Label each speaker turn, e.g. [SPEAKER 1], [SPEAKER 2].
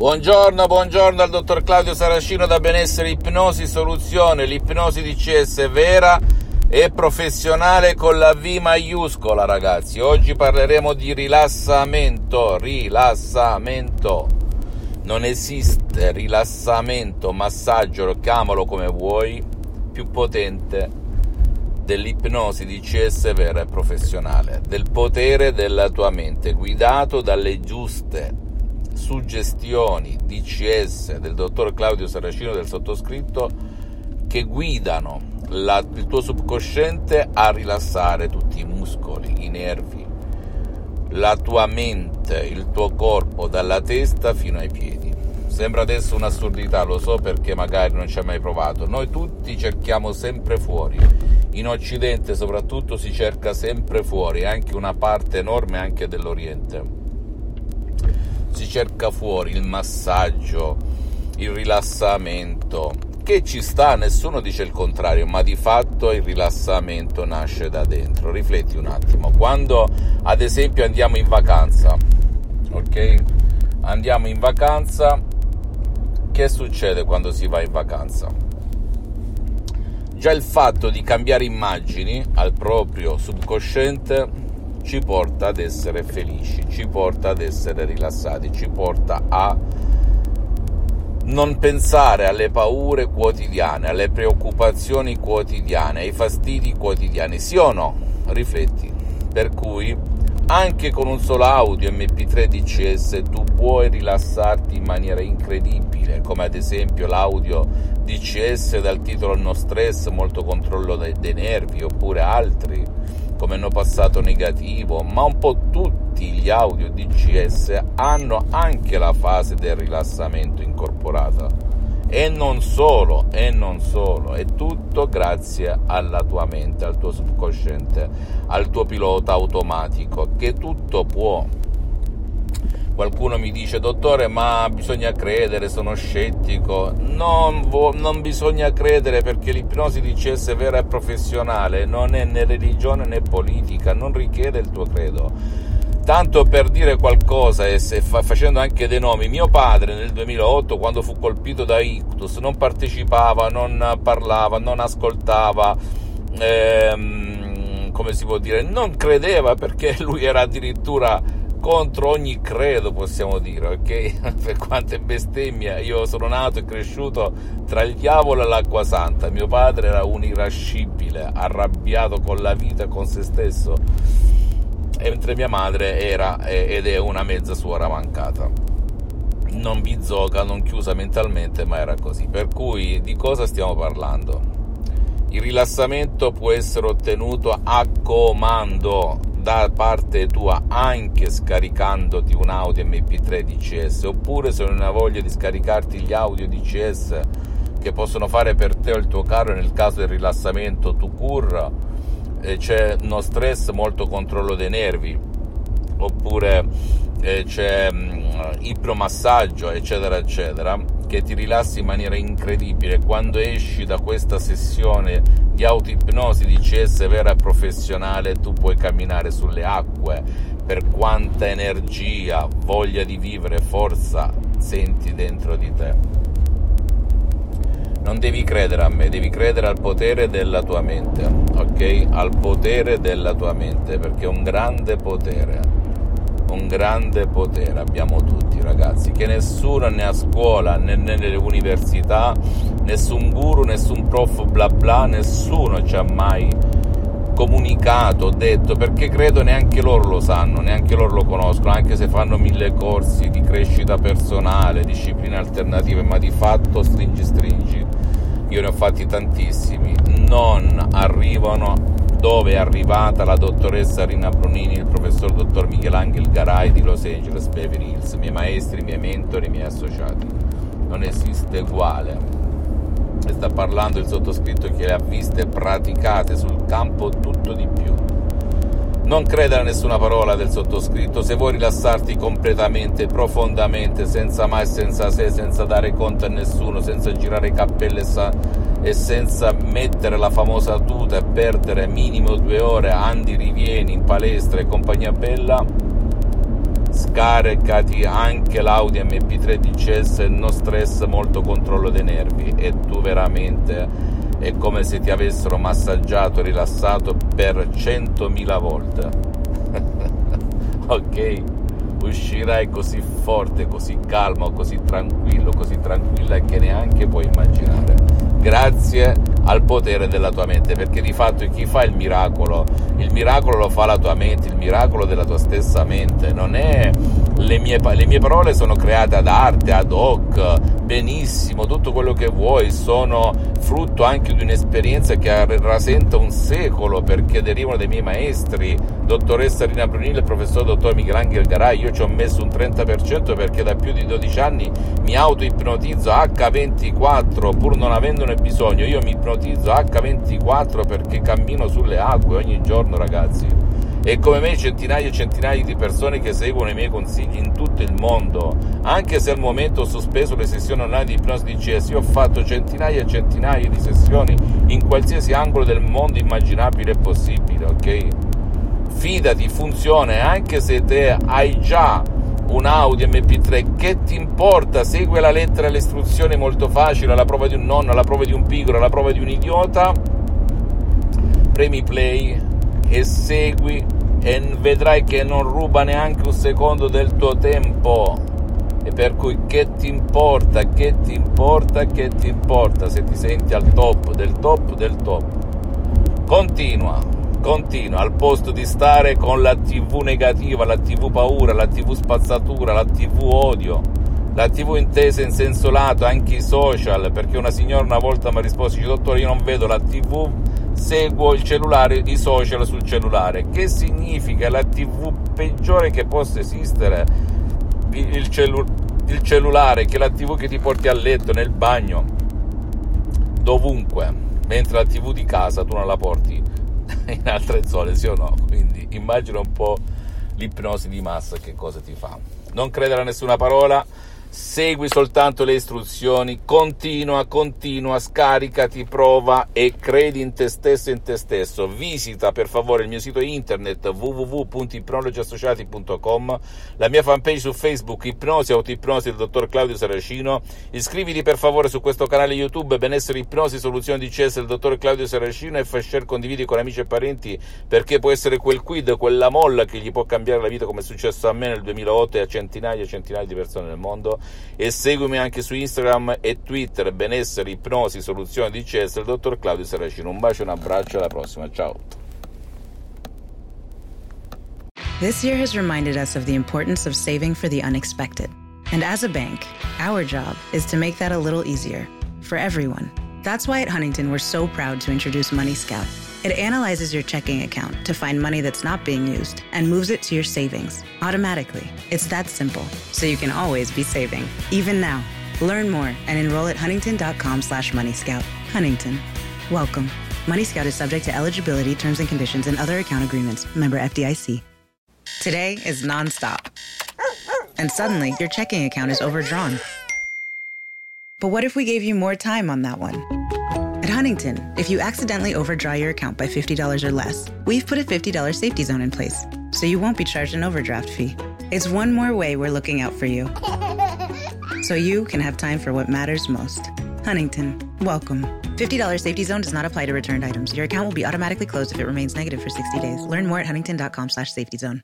[SPEAKER 1] Buongiorno, buongiorno al dottor Claudio Saracino da Benessere Ipnosi Soluzione. L'ipnosi di CS vera e professionale con la V maiuscola, ragazzi. Oggi parleremo di rilassamento, rilassamento. Non esiste rilassamento, massaggio, chiamalo come vuoi, più potente dell'ipnosi di CS vera e professionale, del potere della tua mente, guidato dalle giuste suggestioni DCS del dottor Claudio Saracino del sottoscritto che guidano la, il tuo subconsciente a rilassare tutti i muscoli, i nervi, la tua mente, il tuo corpo dalla testa fino ai piedi. Sembra adesso un'assurdità, lo so perché magari non ci hai mai provato. Noi tutti cerchiamo sempre fuori. In Occidente soprattutto si cerca sempre fuori, anche una parte enorme anche dell'Oriente si cerca fuori il massaggio, il rilassamento, che ci sta, nessuno dice il contrario, ma di fatto il rilassamento nasce da dentro. Rifletti un attimo, quando ad esempio andiamo in vacanza, ok? Andiamo in vacanza, che succede quando si va in vacanza? Già il fatto di cambiare immagini al proprio subconsciente ci porta ad essere felici, ci porta ad essere rilassati, ci porta a non pensare alle paure quotidiane, alle preoccupazioni quotidiane, ai fastidi quotidiani, sì o no? Rifletti. Per cui anche con un solo audio MP3 DCS tu puoi rilassarti in maniera incredibile, come ad esempio l'audio DCS dal titolo No stress, molto controllo dei, dei nervi, oppure altri come no passato negativo, ma un po' tutti gli audio DCS hanno anche la fase del rilassamento incorporata. E non solo, e non solo, è tutto grazie alla tua mente, al tuo subconsciente, al tuo pilota automatico, che tutto può Qualcuno mi dice, dottore, ma bisogna credere, sono scettico. Non, vo- non bisogna credere perché l'ipnosi di CS vera e professionale non è né religione né politica, non richiede il tuo credo. Tanto per dire qualcosa e fa- facendo anche dei nomi, mio padre nel 2008 quando fu colpito da ictus non partecipava, non parlava, non ascoltava. Ehm, come si può dire, non credeva perché lui era addirittura contro ogni credo, possiamo dire, ok? per quante bestemmia, io sono nato e cresciuto tra il diavolo e l'acqua santa. Mio padre era un irascibile, arrabbiato con la vita con se stesso, mentre mia madre era ed è una mezza suora mancata. Non bizzoca, non chiusa mentalmente, ma era così. Per cui di cosa stiamo parlando? Il rilassamento può essere ottenuto a comando da parte tua anche scaricandoti un audio MP3 DCS oppure se non hai voglia di scaricarti gli audio DCS che possono fare per te o il tuo carro nel caso del rilassamento tu cur eh, c'è no stress molto controllo dei nervi oppure eh, c'è mh, mm, ipnomassaggio eccetera eccetera che ti rilassi in maniera incredibile quando esci da questa sessione di autoipnosi di CS vera e professionale tu puoi camminare sulle acque per quanta energia, voglia di vivere, forza senti dentro di te. Non devi credere a me, devi credere al potere della tua mente, ok? Al potere della tua mente, perché è un grande potere, un grande potere abbiamo tutti ragazzi, che nessuno né a scuola né nelle università nessun guru, nessun prof bla bla, nessuno ci ha mai comunicato, detto, perché credo neanche loro lo sanno, neanche loro lo conoscono, anche se fanno mille corsi di crescita personale, discipline alternative, ma di fatto stringi stringi, io ne ho fatti tantissimi, non arrivano dove è arrivata la dottoressa Rina Brunini, il professor dottor Michelangelo Garai di Los Angeles, Beverly Hills, miei maestri, miei mentori, miei associati. Non esiste uguale. E sta parlando il sottoscritto che le ha viste praticate sul campo tutto di più non credere a nessuna parola del sottoscritto, se vuoi rilassarti completamente, profondamente, senza mai, senza se, senza dare conto a nessuno, senza girare cappelle e senza mettere la famosa tuta e perdere minimo due ore, andi rivieni in palestra e compagnia bella, scaricati anche l'Audi MP3 DCS e no stress, molto controllo dei nervi e tu veramente è come se ti avessero massaggiato, rilassato per 100.000 volte. ok? Uscirai così forte, così calmo, così tranquillo, così tranquilla che neanche puoi immaginare. Grazie al potere della tua mente, perché di fatto chi fa il miracolo? Il miracolo lo fa la tua mente, il miracolo della tua stessa mente, non è le mie, le mie parole sono create ad arte, ad hoc, benissimo, tutto quello che vuoi, sono frutto anche di un'esperienza che rasenta un secolo perché derivano dai miei maestri, dottoressa Rina Brunile e professor dottor Michelangelo Garai, io ci ho messo un 30% perché da più di 12 anni mi auto-ipnotizzo H24 pur non avendone bisogno, io mi ipnotizzo H24 perché cammino sulle acque ogni giorno ragazzi e come me centinaia e centinaia di persone che seguono i miei consigli in tutto il mondo. Anche se al momento ho sospeso le sessioni online di ipnosi DCS, io ho fatto centinaia e centinaia di sessioni in qualsiasi angolo del mondo immaginabile e possibile, ok? Fidati, funziona, anche se te hai già un Audi MP3, che ti importa? Segue la lettera e le istruzioni molto facile, alla prova di un nonno, alla prova di un pigro, alla prova di un idiota. Premi play e segui e vedrai che non ruba neanche un secondo del tuo tempo. E per cui che ti importa, che ti importa, che ti importa se ti senti al top del top del top. Continua, continua al posto di stare con la TV negativa, la TV paura, la TV spazzatura, la TV odio, la TV intesa in senso lato, anche i social, perché una signora una volta mi ha risposto, dice dottore io non vedo la TV seguo il cellulare, i social sul cellulare. Che significa la TV peggiore che possa esistere? Il, cellu- il cellulare, che è la TV che ti porti a letto, nel bagno, dovunque, mentre la TV di casa tu non la porti in altre zone, sì o no? Quindi immagina un po' l'ipnosi di massa che cosa ti fa. Non credere a nessuna parola segui soltanto le istruzioni, continua, continua, scaricati, prova e credi in te stesso e in te stesso. Visita per favore il mio sito internet www.ipnologiassociati.com, la mia fanpage su Facebook Ipnosi Autoipnosi del dottor Claudio Saracino. Iscriviti per favore su questo canale YouTube Benessere Ipnosi Soluzioni di CS del dottor Claudio Saracino e fai share, condividi con amici e parenti perché può essere quel quid, quella molla che gli può cambiare la vita come è successo a me nel 2008 e a centinaia e centinaia di persone nel mondo e seguimi anche su Instagram e Twitter benessere, ipnosi, soluzioni di CS il dottor Claudio Saracino. Un bacio un abbraccio alla prossima, ciao.
[SPEAKER 2] This year has reminded us of the importance of saving for the unexpected. And as a bank, our job is to make that a little easier for everyone. That's why at Huntington, we're so proud to introduce Money Scout It analyzes your checking account to find money that's not being used and moves it to your savings automatically. It's that simple, so you can always be saving, even now. Learn more and enroll at huntington.com slash moneyscout. Huntington. Welcome. Money Scout is subject to eligibility, terms and conditions, and other account agreements. Member FDIC. Today is nonstop. And suddenly, your checking account is overdrawn. But what if we gave you more time on that one? Huntington, if you accidentally overdraw your account by $50 or less, we've put a $50 safety zone in place, so you won't be charged an overdraft fee. It's one more way we're looking out for you, so you can have time for what matters most. Huntington, welcome. $50 safety zone does not apply to returned items. Your account will be automatically closed if it remains negative for 60 days. Learn more at huntington.com slash safety zone.